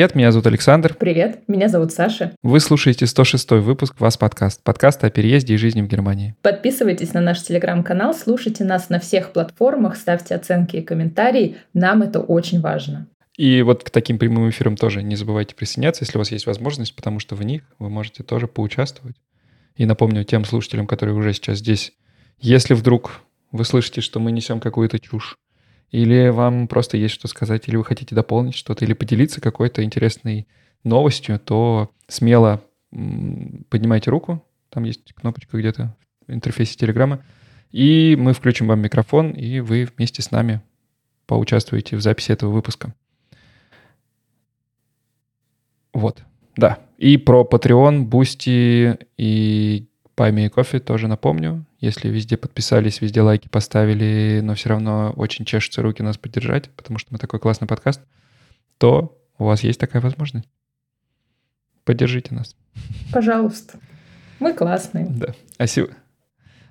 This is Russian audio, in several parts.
Привет, меня зовут Александр. Привет, меня зовут Саша. Вы слушаете 106 выпуск «Вас подкаст», подкаст о переезде и жизни в Германии. Подписывайтесь на наш телеграм-канал, слушайте нас на всех платформах, ставьте оценки и комментарии, нам это очень важно. И вот к таким прямым эфирам тоже не забывайте присоединяться, если у вас есть возможность, потому что в них вы можете тоже поучаствовать. И напомню тем слушателям, которые уже сейчас здесь, если вдруг вы слышите, что мы несем какую-то чушь, или вам просто есть что сказать, или вы хотите дополнить что-то, или поделиться какой-то интересной новостью, то смело поднимайте руку, там есть кнопочка где-то в интерфейсе Телеграма, и мы включим вам микрофон, и вы вместе с нами поучаствуете в записи этого выпуска. Вот, да. И про Patreon, Boosty и Пами и кофе тоже напомню. Если везде подписались, везде лайки поставили, но все равно очень чешутся руки нас поддержать, потому что мы такой классный подкаст, то у вас есть такая возможность. Поддержите нас. Пожалуйста. Мы классные. Да. А, се...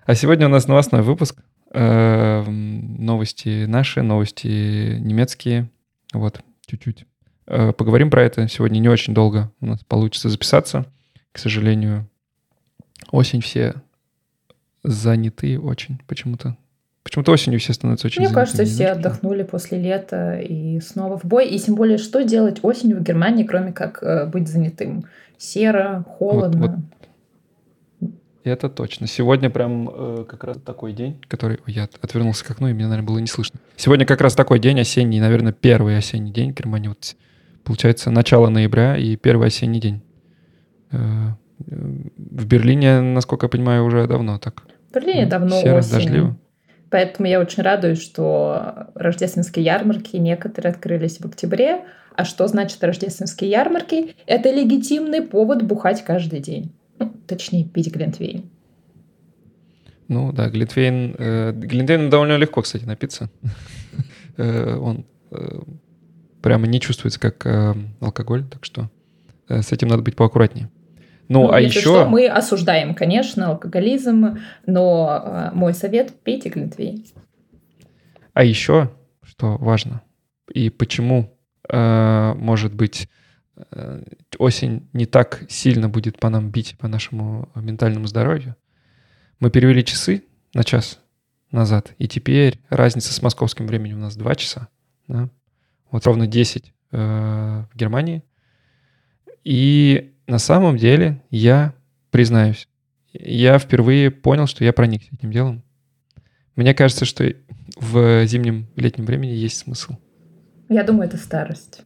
а сегодня у нас новостной выпуск. Э, новости наши, новости немецкие. Вот, чуть-чуть. Э, поговорим про это. Сегодня не очень долго у нас получится записаться. К сожалению, осень все заняты очень почему-то. Почему-то осенью все становятся очень Мне кажется, все отдохнули после лета и снова в бой. И тем более, что делать осенью в Германии, кроме как э, быть занятым? Серо, холодно. Вот, вот. Это точно. Сегодня прям э, как раз такой день, который... Я отвернулся к окну, и мне, наверное, было не слышно. Сегодня как раз такой день осенний, наверное, первый осенний день в Германии. Вот, получается, начало ноября и первый осенний день. Э, в Берлине, насколько я понимаю, уже давно так. В Берлине давно Серо, осень. дождливо. Поэтому я очень радуюсь, что рождественские ярмарки некоторые открылись в октябре. А что значит рождественские ярмарки? Это легитимный повод бухать каждый день. Ну, точнее, пить глинтвейн. Ну да, глинтвейн... Э, глинтвейн довольно легко, кстати, напиться. э, он э, прямо не чувствуется как э, алкоголь, так что с этим надо быть поаккуратнее. Ну, ну а если еще... что, мы осуждаем, конечно, алкоголизм, но э, мой совет – пейте глинтвейн. А еще, что важно, и почему, э, может быть, э, осень не так сильно будет по нам бить, по нашему ментальному здоровью, мы перевели часы на час назад, и теперь разница с московским временем у нас 2 часа, да? вот ровно 10 э, в Германии, и на самом деле, я признаюсь, я впервые понял, что я проникся этим делом. Мне кажется, что в зимнем летнем времени есть смысл. Я думаю, это старость.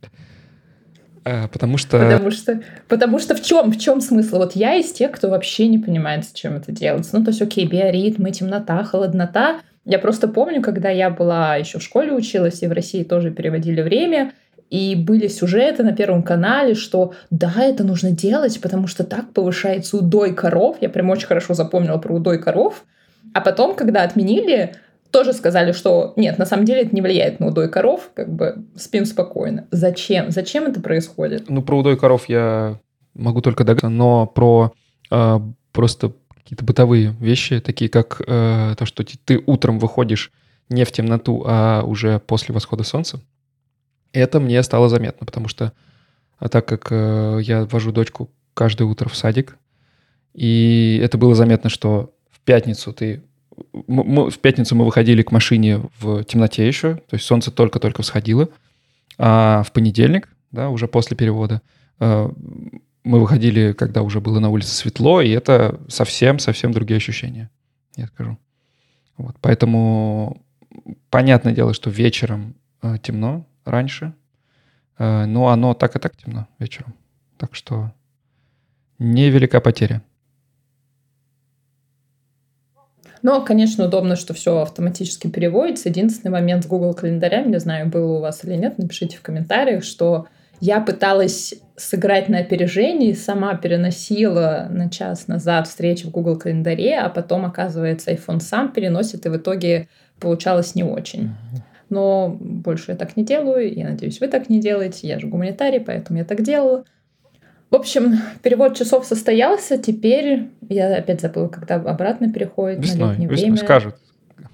А, потому что... Потому что, потому что в чем, в чем смысл? Вот я из тех, кто вообще не понимает, зачем это делается. Ну, то есть, окей, биоритмы, темнота, холоднота. Я просто помню, когда я была еще в школе училась, и в России тоже переводили время, и были сюжеты на Первом канале, что да, это нужно делать, потому что так повышается удой коров. Я прям очень хорошо запомнила про удой коров. А потом, когда отменили, тоже сказали, что нет, на самом деле это не влияет на удой коров, как бы спим спокойно. Зачем? Зачем это происходит? Ну, про удой коров я могу только догадаться, но про э, просто какие-то бытовые вещи, такие как э, то, что ты утром выходишь не в темноту, а уже после восхода солнца, это мне стало заметно, потому что а так как э, я вожу дочку каждое утро в садик, и это было заметно, что в пятницу ты... Мы, в пятницу мы выходили к машине в темноте еще, то есть солнце только-только всходило, а в понедельник, да, уже после перевода, э, мы выходили, когда уже было на улице светло, и это совсем-совсем другие ощущения, я скажу. Вот, поэтому понятное дело, что вечером э, темно, раньше, э, но оно так и так темно вечером. Так что невелика потеря. Но, конечно, удобно, что все автоматически переводится. Единственный момент с Google календарями, не знаю, было у вас или нет, напишите в комментариях, что я пыталась сыграть на опережении, сама переносила на час назад встречу в Google календаре, а потом, оказывается, iPhone сам переносит, и в итоге получалось не очень но больше я так не делаю, я надеюсь, вы так не делаете, я же гуманитарий, поэтому я так делала. В общем, перевод часов состоялся, теперь я опять забыла, когда обратно переходит Весной. на летнее Весной время. скажут.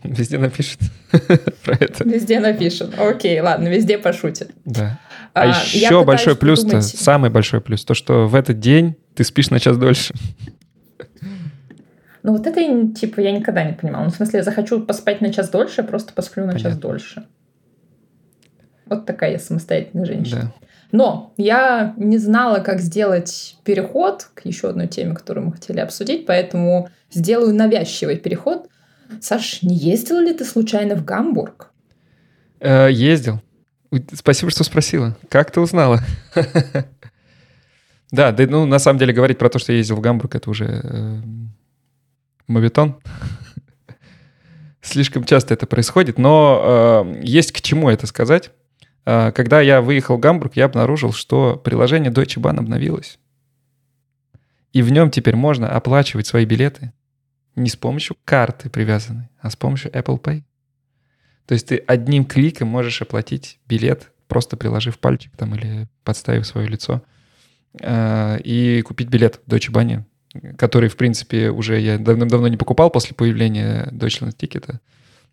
Везде напишет про это. Везде напишет. Окей, ладно, везде пошутит. Да. А, а еще большой плюс-то, подумать... самый большой плюс, то, что в этот день ты спишь на час дольше. Ну вот это, типа, я никогда не понимала. Ну, в смысле, я захочу поспать на час дольше, просто посплю на Понятно. час дольше. Вот такая я самостоятельная женщина. Да. Но я не знала, как сделать переход к еще одной теме, которую мы хотели обсудить, поэтому сделаю навязчивый переход. Саш, не ездил ли ты случайно в Гамбург? Э, ездил. Спасибо, что спросила. Как ты узнала? Да, да, ну, на самом деле, говорить про то, что я ездил в Гамбург, это уже мавитон. Слишком часто это происходит, но э, есть к чему это сказать. Э, когда я выехал в Гамбург, я обнаружил, что приложение Deutsche Bahn обновилось. И в нем теперь можно оплачивать свои билеты не с помощью карты привязанной, а с помощью Apple Pay. То есть ты одним кликом можешь оплатить билет, просто приложив пальчик там или подставив свое лицо, э, и купить билет в Deutsche Bahn, который, в принципе, уже я давным-давно не покупал после появления Deutschland тикета,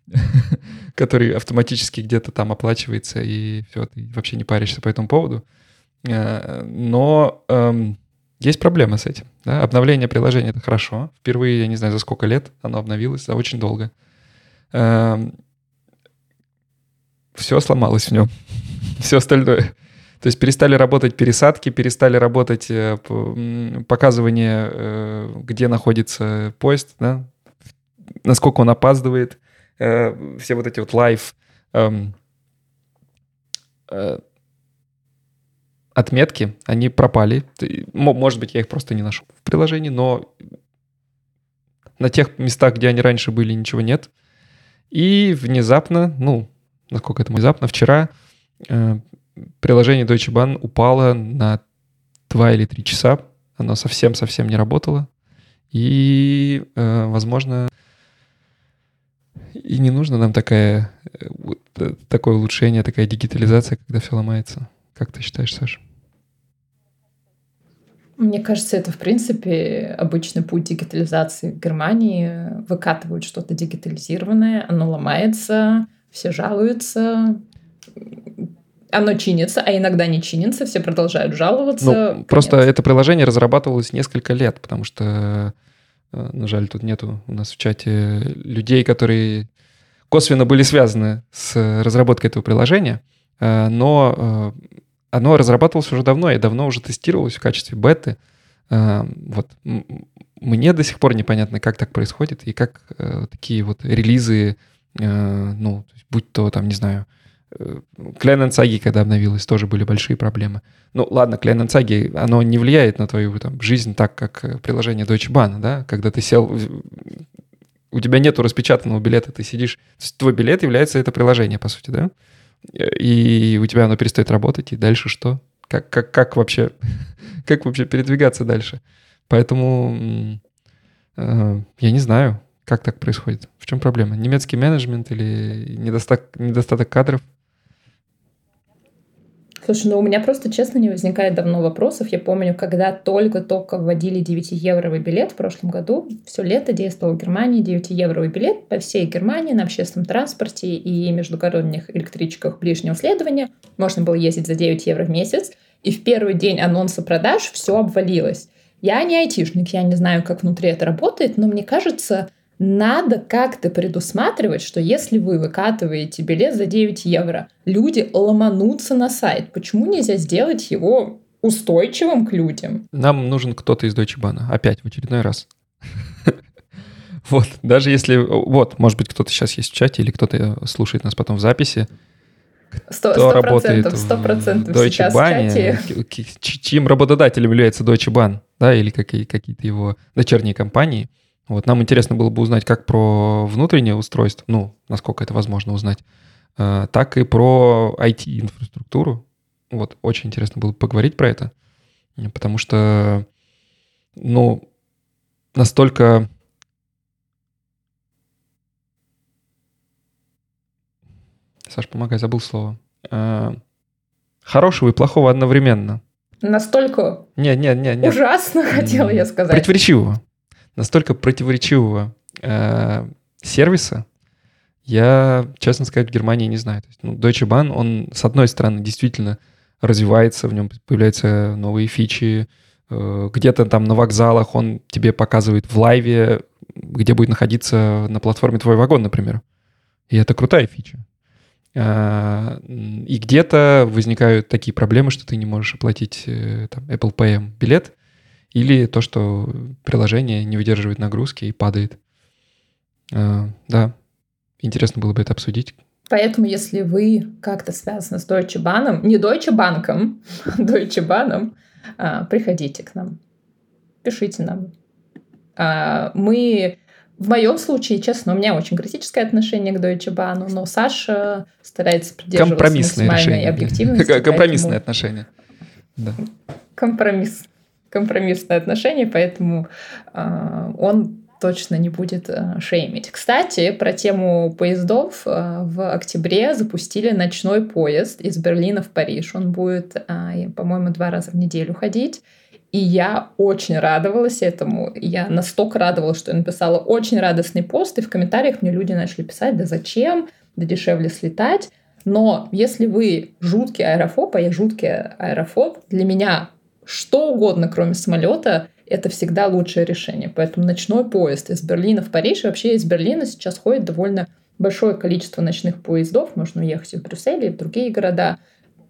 который автоматически где-то там оплачивается, и все, ты вообще не паришься по этому поводу. Э, но эм, есть проблема с этим. Да? Обновление приложения — это хорошо. Впервые, я не знаю, за сколько лет оно обновилось, за очень долго. Эм, все сломалось в нем. все остальное. То есть перестали работать пересадки, перестали работать э, показывание, э, где находится поезд, да? насколько он опаздывает, э, все вот эти вот live эм, отметки, они пропали. Может быть, я их просто не нашел в приложении, но на тех местах, где они раньше были, ничего нет. И внезапно, ну, насколько это внезапно, вчера приложение Deutsche Bahn упало на 2 или 3 часа. Оно совсем-совсем не работало. И, э, возможно, и не нужно нам такая, э, такое улучшение, такая дигитализация, когда все ломается. Как ты считаешь, Саша? Мне кажется, это, в принципе, обычный путь дигитализации в Германии. Выкатывают что-то дигитализированное, оно ломается, все жалуются, оно чинится, а иногда не чинится, все продолжают жаловаться. Ну, просто это приложение разрабатывалось несколько лет, потому что, э, ну, жаль, тут нету у нас в чате людей, которые косвенно были связаны с разработкой этого приложения, э, но э, оно разрабатывалось уже давно и давно уже тестировалось в качестве беты. Вот мне до сих пор непонятно, как так происходит и как такие вот релизы, ну, будь то там, не знаю, Клен Саги, когда обновилась, тоже были большие проблемы. Ну, ладно, Клен Саги, оно не влияет на твою там, жизнь так, как э, приложение Deutsche Bahn, да? Когда ты сел, у тебя нету распечатанного билета, ты сидишь... Твой билет является это приложение, по сути, да? И у тебя оно перестает работать, и дальше что? Как, как, как вообще... как вообще передвигаться дальше? Поэтому э, я не знаю, как так происходит. В чем проблема? Немецкий менеджмент или недостаток, недостаток кадров? Слушай, ну у меня просто, честно, не возникает давно вопросов. Я помню, когда только-только вводили 9-евровый билет в прошлом году, все лето действовал в Германии 9-евровый билет по всей Германии на общественном транспорте и междугородних электричках ближнего следования. Можно было ездить за 9 евро в месяц. И в первый день анонса продаж все обвалилось. Я не айтишник, я не знаю, как внутри это работает, но мне кажется, надо как-то предусматривать, что если вы выкатываете билет за 9 евро, люди ломанутся на сайт. Почему нельзя сделать его устойчивым к людям? Нам нужен кто-то из Deutsche Bahn. Опять, в очередной раз. Вот, даже если... Вот, может быть, кто-то сейчас есть в чате или кто-то слушает нас потом в записи. Кто работает в Deutsche Bahn, чьим работодателем является Deutsche Bahn, да, или какие-то его дочерние компании – вот нам интересно было бы узнать как про внутреннее устройство, ну, насколько это возможно узнать, э, так и про IT-инфраструктуру. Вот, очень интересно было бы поговорить про это, потому что, ну, настолько... Саш, помогай, забыл слово. Э, хорошего и плохого одновременно. Настолько нет, нет, нет, нет. ужасно, хотела я сказать. Противоречивого настолько противоречивого э, сервиса, Я, честно сказать, в Германии не знаю. То есть, ну, Deutsche Bahn, он, с одной стороны, действительно развивается, в нем появляются новые фичи, э, где-то там на вокзалах он тебе показывает в лайве, где будет находиться на платформе твой вагон, например. И это крутая фича. А, и где-то возникают такие проблемы, что ты не можешь оплатить э, там, Apple Pay билет, или то, что приложение не выдерживает нагрузки и падает. А, да, интересно было бы это обсудить. Поэтому, если вы как-то связаны с Deutsche Bahn, не Deutsche Bank, а Deutsche Bahn, а, приходите к нам, пишите нам. А, мы в моем случае, честно, у меня очень критическое отношение к Deutsche Bahn, но Саша старается придерживаться Компромиссное максимальной решение. объективности. Компромиссное отношение. Да. Компромисс. Компромиссное отношение, поэтому э, он точно не будет э, шеймить. Кстати, про тему поездов. Э, в октябре запустили ночной поезд из Берлина в Париж. Он будет, э, по-моему, два раза в неделю ходить. И я очень радовалась этому. Я настолько радовалась, что я написала очень радостный пост, и в комментариях мне люди начали писать, да зачем, да дешевле слетать. Но если вы жуткий аэрофоб, а я жуткий аэрофоб, для меня что угодно, кроме самолета, это всегда лучшее решение. Поэтому ночной поезд из Берлина в Париж, и вообще из Берлина сейчас ходит довольно большое количество ночных поездов. Можно уехать в Брюссель и в другие города.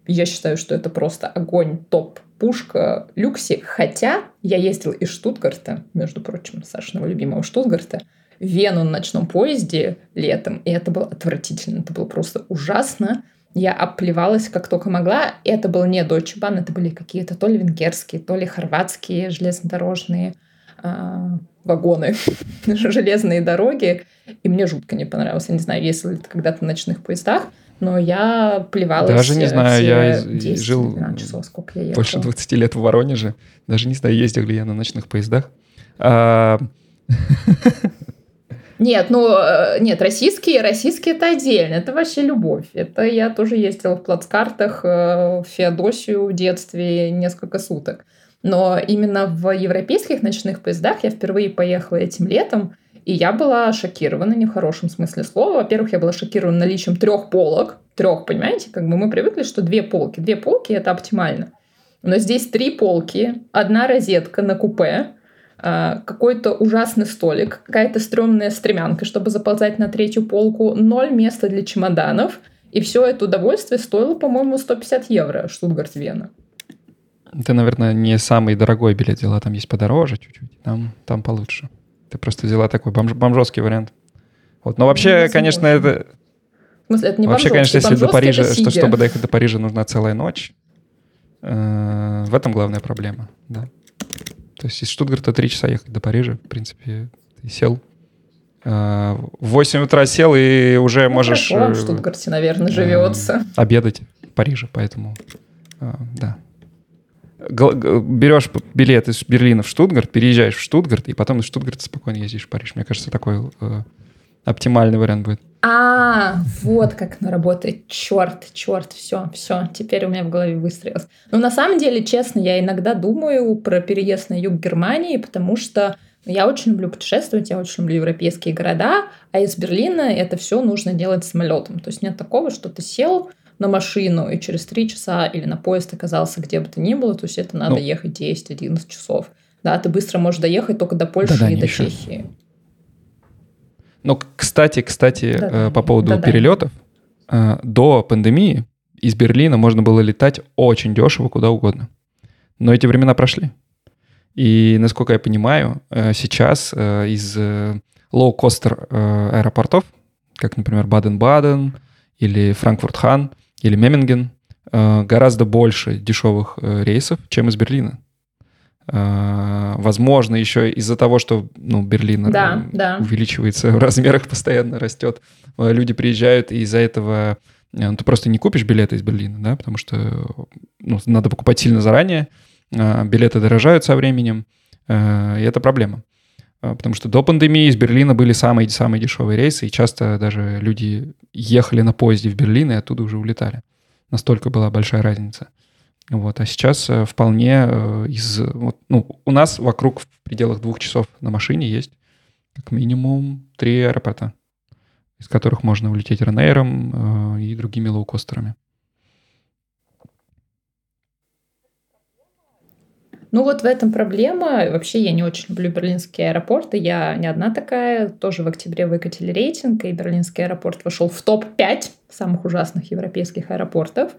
Я считаю, что это просто огонь, топ, пушка, люкси. Хотя я ездила из Штутгарта, между прочим, Сашиного любимого Штутгарта, в Вену на ночном поезде летом, и это было отвратительно, это было просто ужасно. Я обплевалась как только могла. И это был не Deutsche Bahn, это были какие-то то ли венгерские, то ли хорватские железнодорожные э, вагоны, железные дороги. И мне жутко не понравилось. Я не знаю, если ты когда-то в ночных поездах, но я плевалась Даже не знаю, я 10, жил часов, сколько я больше 20 лет в Воронеже. Даже не знаю, ездил ли я на ночных поездах. А... Нет, ну, э, нет, российские, российские это отдельно, это вообще любовь. Это я тоже ездила в плацкартах э, в Феодосию в детстве несколько суток. Но именно в европейских ночных поездах я впервые поехала этим летом, и я была шокирована, не в хорошем смысле слова. Во-первых, я была шокирована наличием трех полок. Трех, понимаете? Как бы мы привыкли, что две полки. Две полки — это оптимально. Но здесь три полки, одна розетка на купе, какой-то ужасный столик, какая-то стрёмная стремянка, чтобы заползать на третью полку, ноль места для чемоданов, и все это удовольствие стоило, по-моему, 150 евро, Штутгарт-Вена. Ты, наверное, не самый дорогой билет взяла, там есть подороже чуть-чуть, там, там получше. Ты просто взяла такой бомж, бомжовский вариант. Вот. Но вообще, ну, конечно, это... В смысле, это не Вообще, конечно, если до Парижа, что, чтобы доехать до Парижа, нужна целая ночь. Э, в этом главная проблема, да. То есть из Штутгарта три часа ехать до Парижа, в принципе, ты сел. А, в 8 утра сел и уже ну, можешь... Хорошо, в э, Штутгарте, наверное, живется. Обедать в Париже, поэтому, а, да. Берешь билет из Берлина в Штутгарт, переезжаешь в Штутгарт, и потом из Штутгарта спокойно ездишь в Париж. Мне кажется, такой э, оптимальный вариант будет. А, вот как оно работает. Черт, черт, все, все. Теперь у меня в голове выстроилось. Но на самом деле, честно, я иногда думаю про переезд на юг Германии, потому что я очень люблю путешествовать, я очень люблю европейские города, а из Берлина это все нужно делать самолетом. То есть нет такого, что ты сел на машину и через три часа или на поезд оказался где бы то ни было, то есть это надо ну, ехать 10-11 часов. Да, ты быстро можешь доехать только до Польши да, да, и до еще. Чехии. Ну, кстати, кстати, да, э, по поводу да, перелетов, э, до пандемии из Берлина можно было летать очень дешево куда угодно. Но эти времена прошли. И, насколько я понимаю, э, сейчас из лоу-костер аэропортов, как, например, Баден-Баден или Франкфурт-Хан или Меминген, гораздо больше дешевых рейсов, чем из Берлина. А, возможно, еще из-за того, что ну, Берлин да, да. увеличивается в размерах, постоянно растет. Э, люди приезжают, и из-за этого э, ну, ты просто не купишь билеты из Берлина, да, потому что ну, надо покупать сильно заранее, билеты дорожают со временем, э, и это проблема. Потому что до пандемии из Берлина были самые-самые дешевые рейсы, и часто даже люди ехали на поезде в Берлин и оттуда уже улетали. Настолько была большая разница. Вот, а сейчас э, вполне э, из... Вот, ну, у нас вокруг в пределах двух часов на машине есть как минимум три аэропорта. из которых можно улететь Ryanair э, и другими лоукостерами. Ну вот в этом проблема. Вообще я не очень люблю берлинские аэропорты. Я не одна такая. Тоже в октябре выкатили рейтинг, и берлинский аэропорт вошел в топ-5 самых ужасных европейских аэропортов.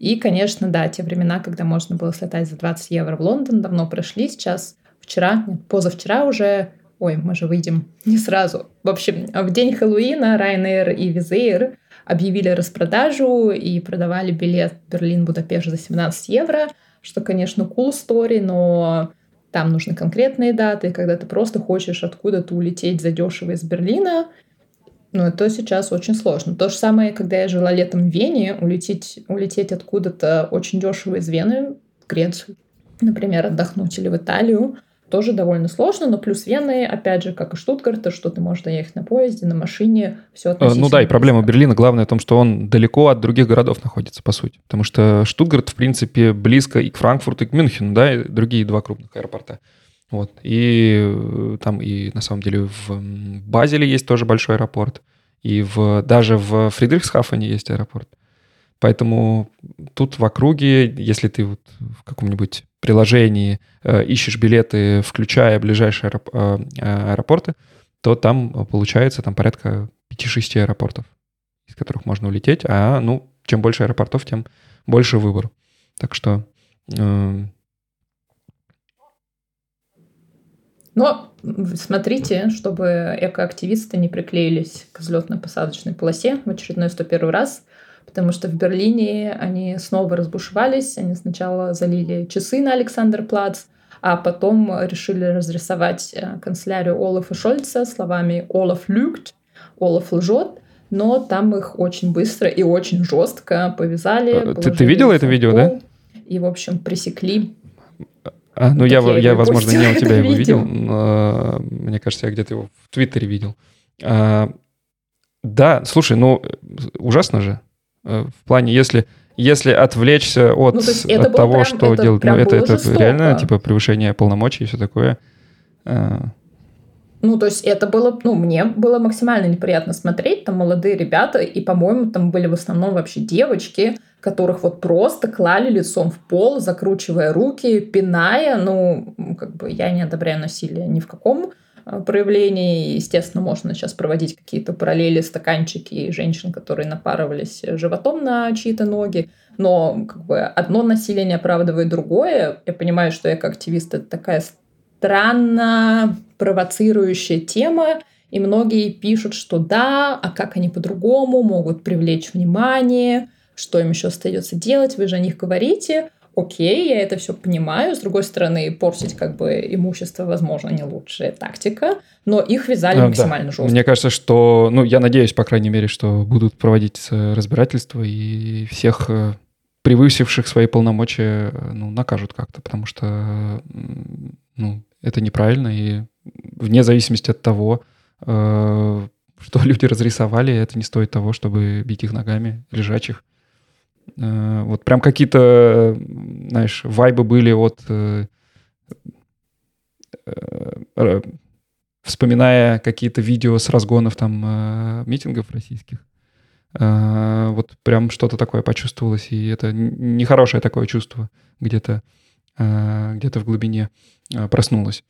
И, конечно, да, те времена, когда можно было слетать за 20 евро в Лондон, давно прошли. Сейчас, вчера, позавчера уже Ой, мы же выйдем не сразу. В общем, в день Хэллоуина Ryanair и Wizz объявили распродажу и продавали билет Берлин-Будапешт за 17 евро, что, конечно, cool story, но там нужны конкретные даты, когда ты просто хочешь откуда-то улететь задешево из Берлина, ну, это сейчас очень сложно. То же самое, когда я жила летом в Вене, улететь, улететь откуда-то очень дешево из Вены в Грецию, например, отдохнуть или в Италию — тоже довольно сложно, но плюс Вены, опять же, как и Штутгарта, что ты можешь доехать на поезде, на машине, все относительно. Ну да, и проблема Берлина главное в том, что он далеко от других городов находится, по сути. Потому что Штутгарт, в принципе, близко и к Франкфурту, и к Мюнхену, да, и другие два крупных аэропорта. Вот. И э, там и на самом деле в Базеле есть тоже большой аэропорт. И в, даже в Фридрихсхафене есть аэропорт. Поэтому тут в округе, если ты вот в каком-нибудь приложении э, ищешь билеты, включая ближайшие аэроп- э, аэропорты, то там получается там порядка 5-6 аэропортов, из которых можно улететь. А ну, чем больше аэропортов, тем больше выбор. Так что... Э... Но смотрите, чтобы экоактивисты не приклеились к взлетно-посадочной полосе в очередной 101 раз – потому что в Берлине они снова разбушевались. Они сначала залили часы на Александр-Плац, а потом решили разрисовать э, канцелярию Олафа Шольца словами «Олаф люкт», «Олаф лжет», но там их очень быстро и очень жестко повязали. А, ты, ты видела это видео, да? И, в общем, пресекли. А, ну, я, я, я возможно, не у тебя его видел. Но, мне кажется, я где-то его в Твиттере видел. А, да, слушай, ну, ужасно же. Э, в плане, если, если отвлечься от, ну, то от того, прям, что это делать, ну, это, это реально типа превышение полномочий и все такое. Э. Ну, то есть это было, ну, мне было максимально неприятно смотреть, там молодые ребята, и, по-моему, там были в основном вообще девочки, которых вот просто клали лицом в пол, закручивая руки, пиная, ну, как бы я не одобряю насилие ни в каком Э, проявлений. Естественно, можно сейчас проводить какие-то параллели, стаканчики женщин, которые напарывались животом на чьи-то ноги. Но как бы одно насилие не оправдывает другое. Я понимаю, что я как активист это такая странно провоцирующая тема, и многие пишут, что да, а как они по-другому могут привлечь внимание, что им еще остается делать, вы же о них говорите окей, я это все понимаю. С другой стороны, портить как бы имущество, возможно, не лучшая тактика, но их вязали а, максимально да. жестко. Мне кажется, что, ну, я надеюсь, по крайней мере, что будут проводить разбирательства и всех э, превысивших свои полномочия, э, ну, накажут как-то, потому что, ну, это неправильно, и вне зависимости от того, э, что люди разрисовали, это не стоит того, чтобы бить их ногами лежачих. Э, вот прям какие-то, знаешь, вайбы были от... Э, э, вспоминая какие-то видео с разгонов там митингов российских, вот прям что-то такое почувствовалось, и это нехорошее такое чувство где-то где-то в глубине проснулось.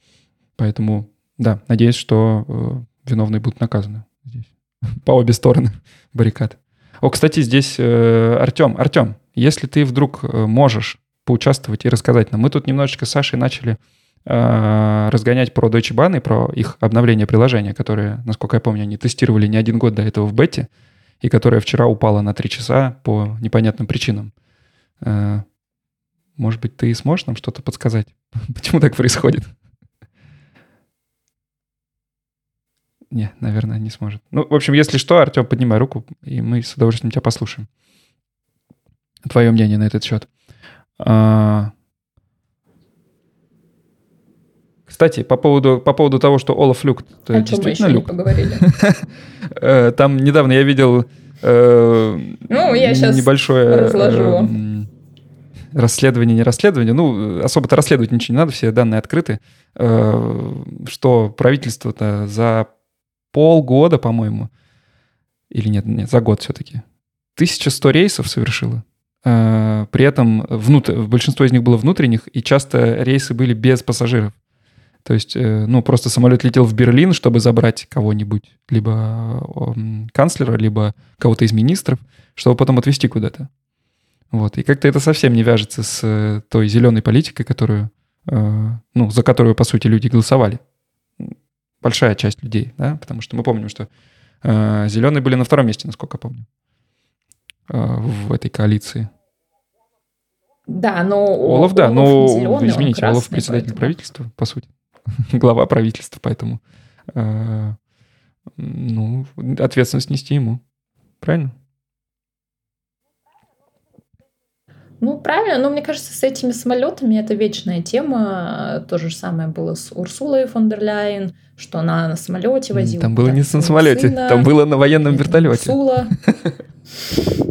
Поэтому, да, надеюсь, что виновные будут наказаны здесь. По обе стороны баррикад. О, кстати, здесь э, Артем. Артем, если ты вдруг э, можешь поучаствовать и рассказать нам. Мы тут немножечко с Сашей начали э, разгонять про Deutsche Bahn и про их обновление приложения, которое, насколько я помню, они тестировали не один год до этого в бете, и которое вчера упало на три часа по непонятным причинам. Э, может быть, ты сможешь нам что-то подсказать? Почему так происходит? Не, наверное, не сможет. Ну, в общем, если что, Артем, поднимай руку, и мы с удовольствием тебя послушаем. Твое мнение на этот счет. А... Кстати, по поводу, по поводу того, что Олаф Люк О действительно Люк. поговорили. Э, там недавно я видел э, ну, я сейчас небольшое разложу. Э, расследование, не расследование, ну, особо-то расследовать ничего не надо, все данные открыты, что правительство-то за полгода, по-моему, или нет, нет, за год все-таки. 1100 рейсов совершила. Э, при этом внутр... большинство из них было внутренних, и часто рейсы были без пассажиров. То есть, э, ну, просто самолет летел в Берлин, чтобы забрать кого-нибудь, либо канцлера, либо кого-то из министров, чтобы потом отвезти куда-то. Вот. И как-то это совсем не вяжется с э, той зеленой политикой, которую, ну, за которую, по сути, люди голосовали. Большая часть людей, да, потому что мы помним, что зеленые были на втором месте, насколько я помню. Э, в этой коалиции. Да, но Олаф, да, но зеленый, извините, Олаф председатель поэтому. правительства, по сути, глава правительства, поэтому э, ну ответственность нести ему, правильно? Ну, правильно, но мне кажется, с этими самолетами это вечная тема. То же самое было с Урсулой фон дер Ляйен, что она на самолете возила. Там было не на самолете, сына, там было на военном вертолете. Урсула.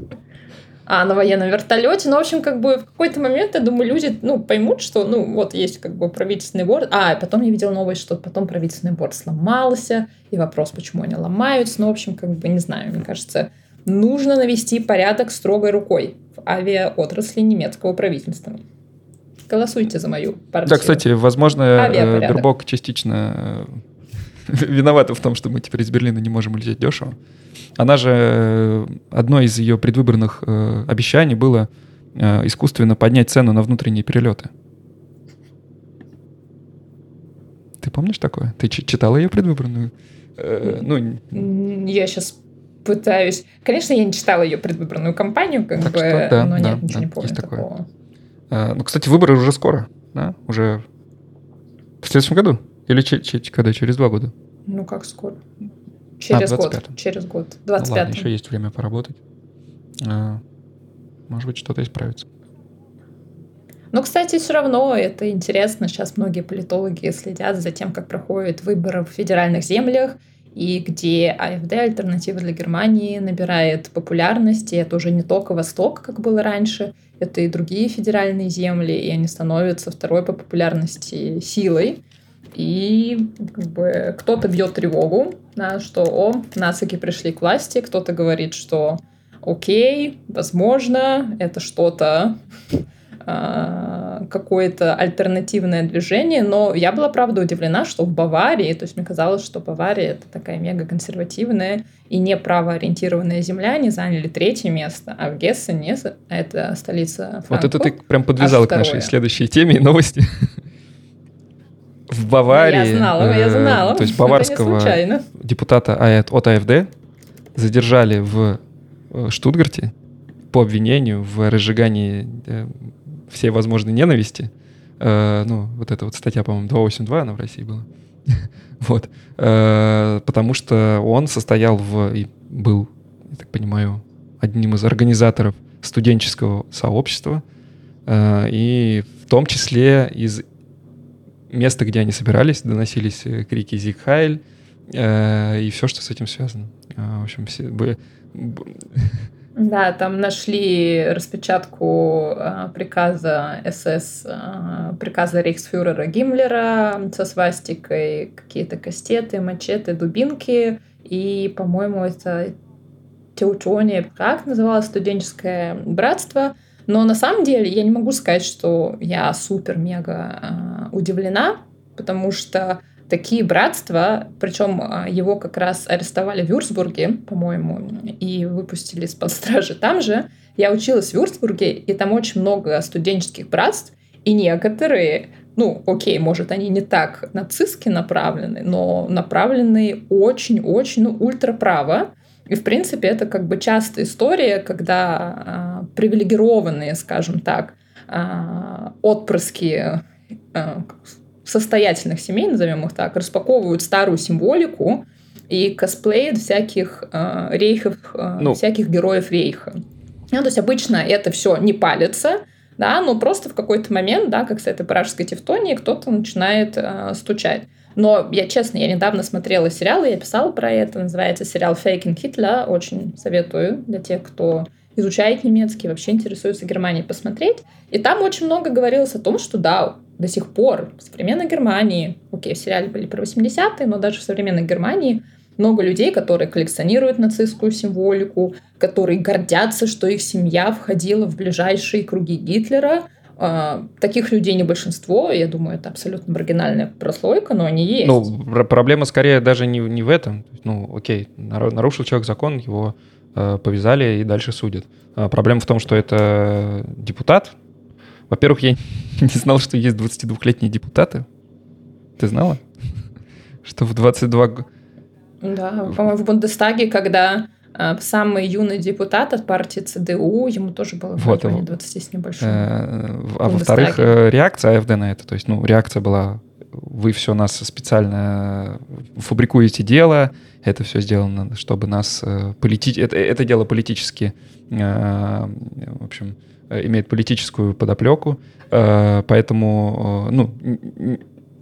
а на военном вертолете. Ну, в общем, как бы в какой-то момент, я думаю, люди, ну, поймут, что, ну, вот есть как бы правительственный борт. А, потом я видела новость, что потом правительственный борт сломался, и вопрос, почему они ломаются. Ну, в общем, как бы, не знаю, мне кажется, нужно навести порядок строгой рукой в авиаотрасли немецкого правительства. Голосуйте за мою партию. Да, кстати, возможно, э, Бербок частично э, виновата в том, что мы теперь из Берлина не можем лететь дешево. Она же, э, одно из ее предвыборных э, обещаний было э, искусственно поднять цену на внутренние перелеты. Ты помнишь такое? Ты читала ее предвыборную? Э, ну, я сейчас пытаюсь. Конечно, я не читала ее предвыборную кампанию, как так бы, что, да, но да, нет, ничего да, не помню такое. такого. А, ну, кстати, выборы уже скоро, да? Уже в следующем году? Или ч- ч- когда? Через два года? Ну, как скоро? Через а, год. Через год. 25 ну, ладно, еще есть время поработать. А, может быть, что-то исправится. Ну, кстати, все равно это интересно. Сейчас многие политологи следят за тем, как проходят выборы в федеральных землях, и где АФД, альтернатива для Германии, набирает популярности. Это уже не только Восток, как было раньше, это и другие федеральные земли, и они становятся второй по популярности силой. И как бы, кто-то бьет тревогу, да, что о, нацики пришли к власти, кто-то говорит, что окей, возможно, это что-то какое-то альтернативное движение, но я была, правда, удивлена, что в Баварии, то есть мне казалось, что Бавария это такая мега консервативная и не правоориентированная земля, они заняли третье место, а в Гессене, это столица Франкфурт, Вот это ты прям подвязала к нашей следующей теме и новости. В Баварии... Я знала, я э, знала. То есть баварского депутата от АФД задержали в э, Штутгарте по обвинению в разжигании э, всей возможной ненависти. Ну, вот эта вот статья, по-моему, 282, она в России была. вот. Потому что он состоял в... и был, я так понимаю, одним из организаторов студенческого сообщества, и в том числе из место, где они собирались, доносились э, крики «Зиг Хайль», э, и все, что с этим связано. Э, в общем, все... Да, там нашли распечатку э, приказа СС, э, приказа рейхсфюрера Гиммлера со свастикой, какие-то кастеты, мачеты, дубинки, и, по-моему, это Теутония, как называлось студенческое братство — но на самом деле я не могу сказать, что я супер-мега э, удивлена, потому что такие братства, причем а, его как раз арестовали в Вюрцбурге, по-моему, и выпустили из-под стражи там же. Я училась в Вюрцбурге, и там очень много студенческих братств, и некоторые, ну, окей, может, они не так нацистски направлены, но направлены очень-очень, ну, ультраправо. И, в принципе, это как бы частая история, когда э, привилегированные, скажем так, э, отпрыски э, состоятельных семей, назовем их так, распаковывают старую символику и косплеят всяких э, рейхов, э, ну. всяких героев рейха. Ну, то есть обычно это все не палится, да, но просто в какой-то момент, да, как с этой пражской тевтонии, кто-то начинает э, стучать. Но я, честно, я недавно смотрела сериал, и я писала про это. Называется сериал «Faking Hitler». Очень советую для тех, кто изучает немецкий, вообще интересуется Германией, посмотреть. И там очень много говорилось о том, что да, до сих пор в современной Германии, окей, в сериале были про 80-е, но даже в современной Германии много людей, которые коллекционируют нацистскую символику, которые гордятся, что их семья входила в ближайшие круги Гитлера. А, таких людей не большинство, я думаю, это абсолютно маргинальная прослойка, но они есть. Ну, проблема скорее даже не, не в этом. Ну, окей, нарушил человек закон, его э, повязали и дальше судят. А проблема в том, что это депутат. Во-первых, я не знал, что есть 22-летние депутаты. Ты знала? Что в 22... Да, по-моему, в Бундестаге, когда э, самый юный депутат от партии ЦДУ, ему тоже было вот, в районе 20 с небольшим. Э, а во-вторых, э, реакция АФД на это, то есть, ну, реакция была, вы все нас специально фабрикуете дело, это все сделано, чтобы нас политить, это, это дело политически, в общем, имеет политическую подоплеку, поэтому, ну,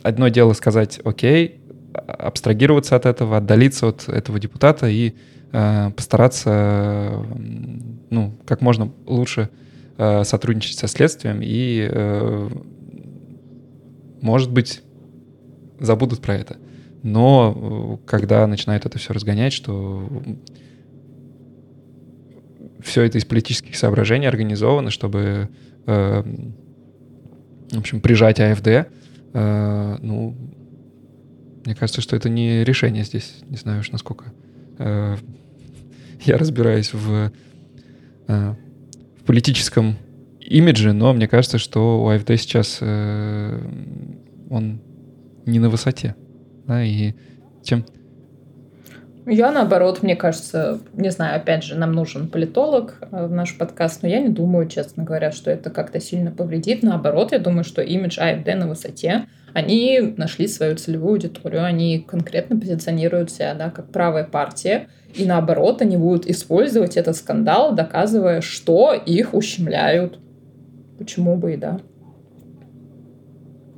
одно дело сказать, окей, абстрагироваться от этого, отдалиться от этого депутата и э, постараться, ну, как можно лучше э, сотрудничать со следствием и, э, может быть, забудут про это. Но э, когда начинают это все разгонять, что все это из политических соображений организовано, чтобы, э, в общем, прижать АФД, э, ну, мне кажется, что это не решение здесь. Не знаю уж, насколько э, я разбираюсь в, в политическом имидже, но мне кажется, что у АФД сейчас он не на высоте. Да, и чем... Я наоборот, мне кажется, не знаю, опять же, нам нужен политолог э, в наш подкаст, но я не думаю, честно говоря, что это как-то сильно повредит. Наоборот, я думаю, что имидж АФД на высоте они нашли свою целевую аудиторию, они конкретно позиционируют себя да, как правая партия, и наоборот, они будут использовать этот скандал, доказывая, что их ущемляют. Почему бы и да.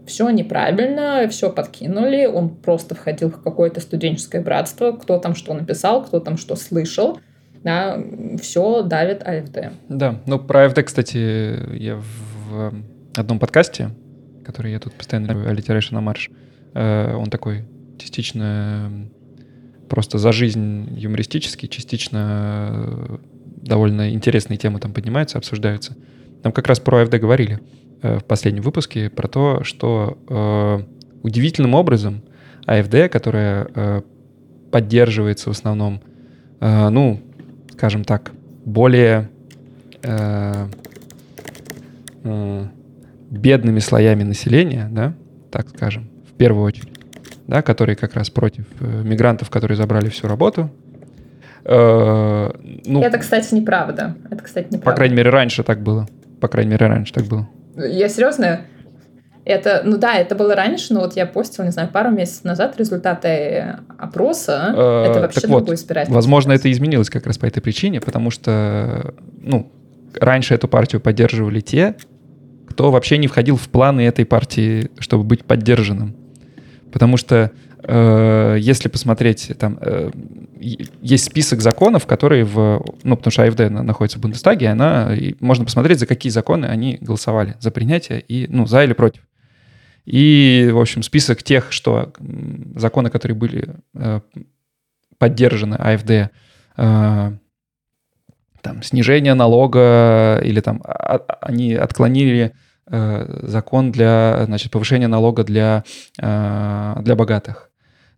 Все неправильно, все подкинули, он просто входил в какое-то студенческое братство, кто там что написал, кто там что слышал, да, все давит АФД. Да, ну про АФД, кстати, я в одном подкасте который я тут постоянно Alliteration на марш, э, он такой частично просто за жизнь юмористический, частично э, довольно интересные темы там поднимаются, обсуждаются. Там как раз про АФД говорили в последнем выпуске, про то, что удивительным образом АФД, которая поддерживается в основном, ну, скажем так, более бедными слоями населения, да, так скажем, в первую очередь, да, которые как раз против э, мигрантов, которые забрали всю работу. Э, ну, это, кстати, неправда. Это, кстати, неправда. По крайней мере, раньше так было. По крайней мере, раньше так было. Я серьезно? Это, ну да, это было раньше, но вот я постил, не знаю, пару месяцев назад результаты опроса. Э, это вообще так другой вот, Возможно, это изменилось как раз по этой причине, потому что, ну, раньше эту партию поддерживали те, кто вообще не входил в планы этой партии, чтобы быть поддержанным. Потому что э, если посмотреть, там э, есть список законов, которые в... Ну, потому что АФД находится в Бундестаге, она, и можно посмотреть, за какие законы они голосовали. За принятие и, ну, за или против. И, в общем, список тех, что законы, которые были э, поддержаны АФД, э, там, снижение налога или там а, а, они отклонили Э, закон для, значит, повышения налога для, э, для богатых.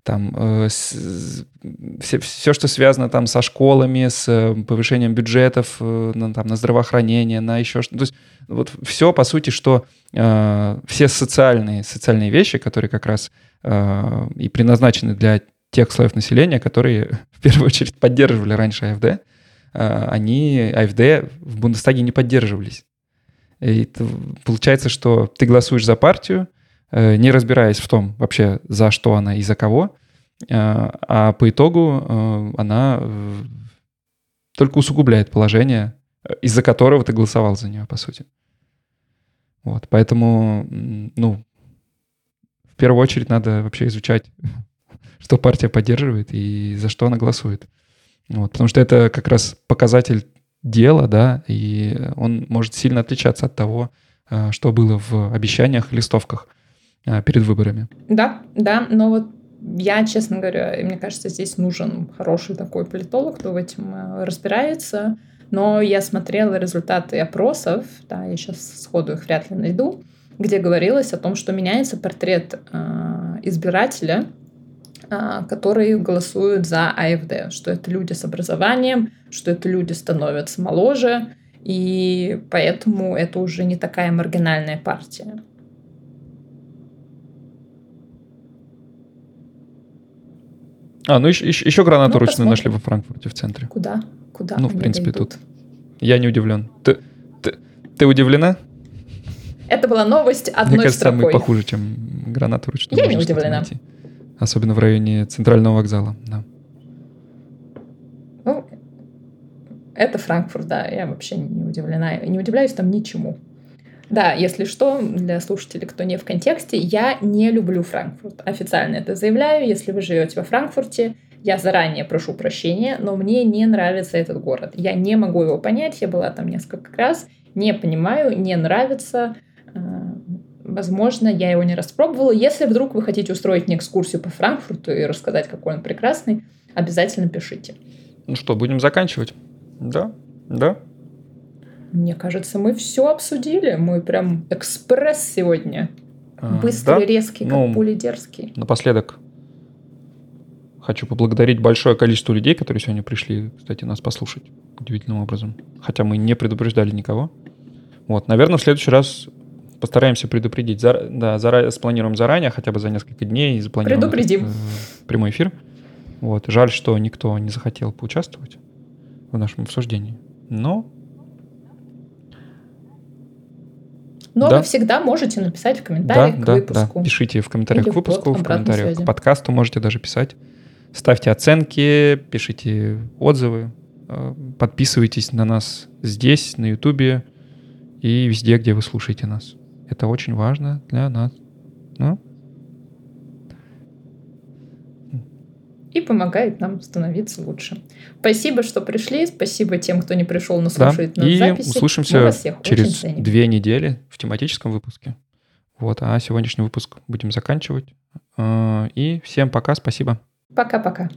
Там э, все, все, что связано там со школами, с повышением бюджетов на, там, на здравоохранение, на еще что-то. То есть вот все, по сути, что все социальные, социальные вещи, которые как раз и предназначены для тех слоев населения, которые в первую очередь поддерживали раньше АФД, они АФД в Бундестаге не поддерживались. И получается, что ты голосуешь за партию, э, не разбираясь в том вообще, за что она и за кого, э, а по итогу э, она только усугубляет положение, из-за которого ты голосовал за нее, по сути. Вот, поэтому, ну, в первую очередь надо вообще изучать, что партия поддерживает и за что она голосует. Вот, потому что это как раз показатель дело, да, и он может сильно отличаться от того, э, что было в обещаниях, листовках э, перед выборами. Да, да, но вот я, честно говоря, мне кажется, здесь нужен хороший такой политолог, кто в этом э, разбирается. Но я смотрела результаты опросов, да, я сейчас сходу их вряд ли найду, где говорилось о том, что меняется портрет э, избирателя, э, которые голосуют за АФД, что это люди с образованием, что это люди становятся моложе, и поэтому это уже не такая маргинальная партия. А, ну еще, еще гранату ну, ручную нашли во Франкфурте в центре. Куда? Куда? Ну, в принципе, тут. Я не удивлен. Ты, ты, ты удивлена? Это была новость одной Мне кажется, строкой. самый похуже, чем гранату ручную. Я не удивлена. Найти. Особенно в районе центрального вокзала. Да. Ну, это Франкфурт, да. Я вообще не удивлена. Не удивляюсь там ничему. Да, если что, для слушателей, кто не в контексте, я не люблю Франкфурт. Официально это заявляю. Если вы живете во Франкфурте, я заранее прошу прощения, но мне не нравится этот город. Я не могу его понять. Я была там несколько раз. Не понимаю, не нравится. Э, возможно, я его не распробовала. Если вдруг вы хотите устроить мне экскурсию по Франкфурту и рассказать, какой он прекрасный, обязательно пишите. Ну что, будем заканчивать? Да, да. Мне кажется, мы все обсудили. Мы прям экспресс сегодня. А, Быстрый, да? резкий, как ну, пули дерзкий. Напоследок хочу поблагодарить большое количество людей, которые сегодня пришли, кстати, нас послушать удивительным образом. Хотя мы не предупреждали никого. Вот, наверное, в следующий раз постараемся предупредить. Зар... Да, зара... спланируем заранее, хотя бы за несколько дней. И запланируем Предупредим. Э, прямой эфир. Вот. Жаль, что никто не захотел поучаствовать в нашем обсуждении. Но Но да. вы всегда можете написать в комментариях да, к да, выпуску. Да. Пишите в комментариях Или к выпуску, в комментариях связи. к подкасту можете даже писать. Ставьте оценки, пишите отзывы, э, подписывайтесь на нас здесь, на Ютубе и везде, где вы слушаете нас. Это очень важно для нас. Ну? И помогает нам становиться лучше. Спасибо, что пришли. Спасибо тем, кто не пришел, но слушает да. на и записи. услышимся через две недели в тематическом выпуске. Вот, а сегодняшний выпуск будем заканчивать. Э, и всем пока, спасибо. Пока-пока.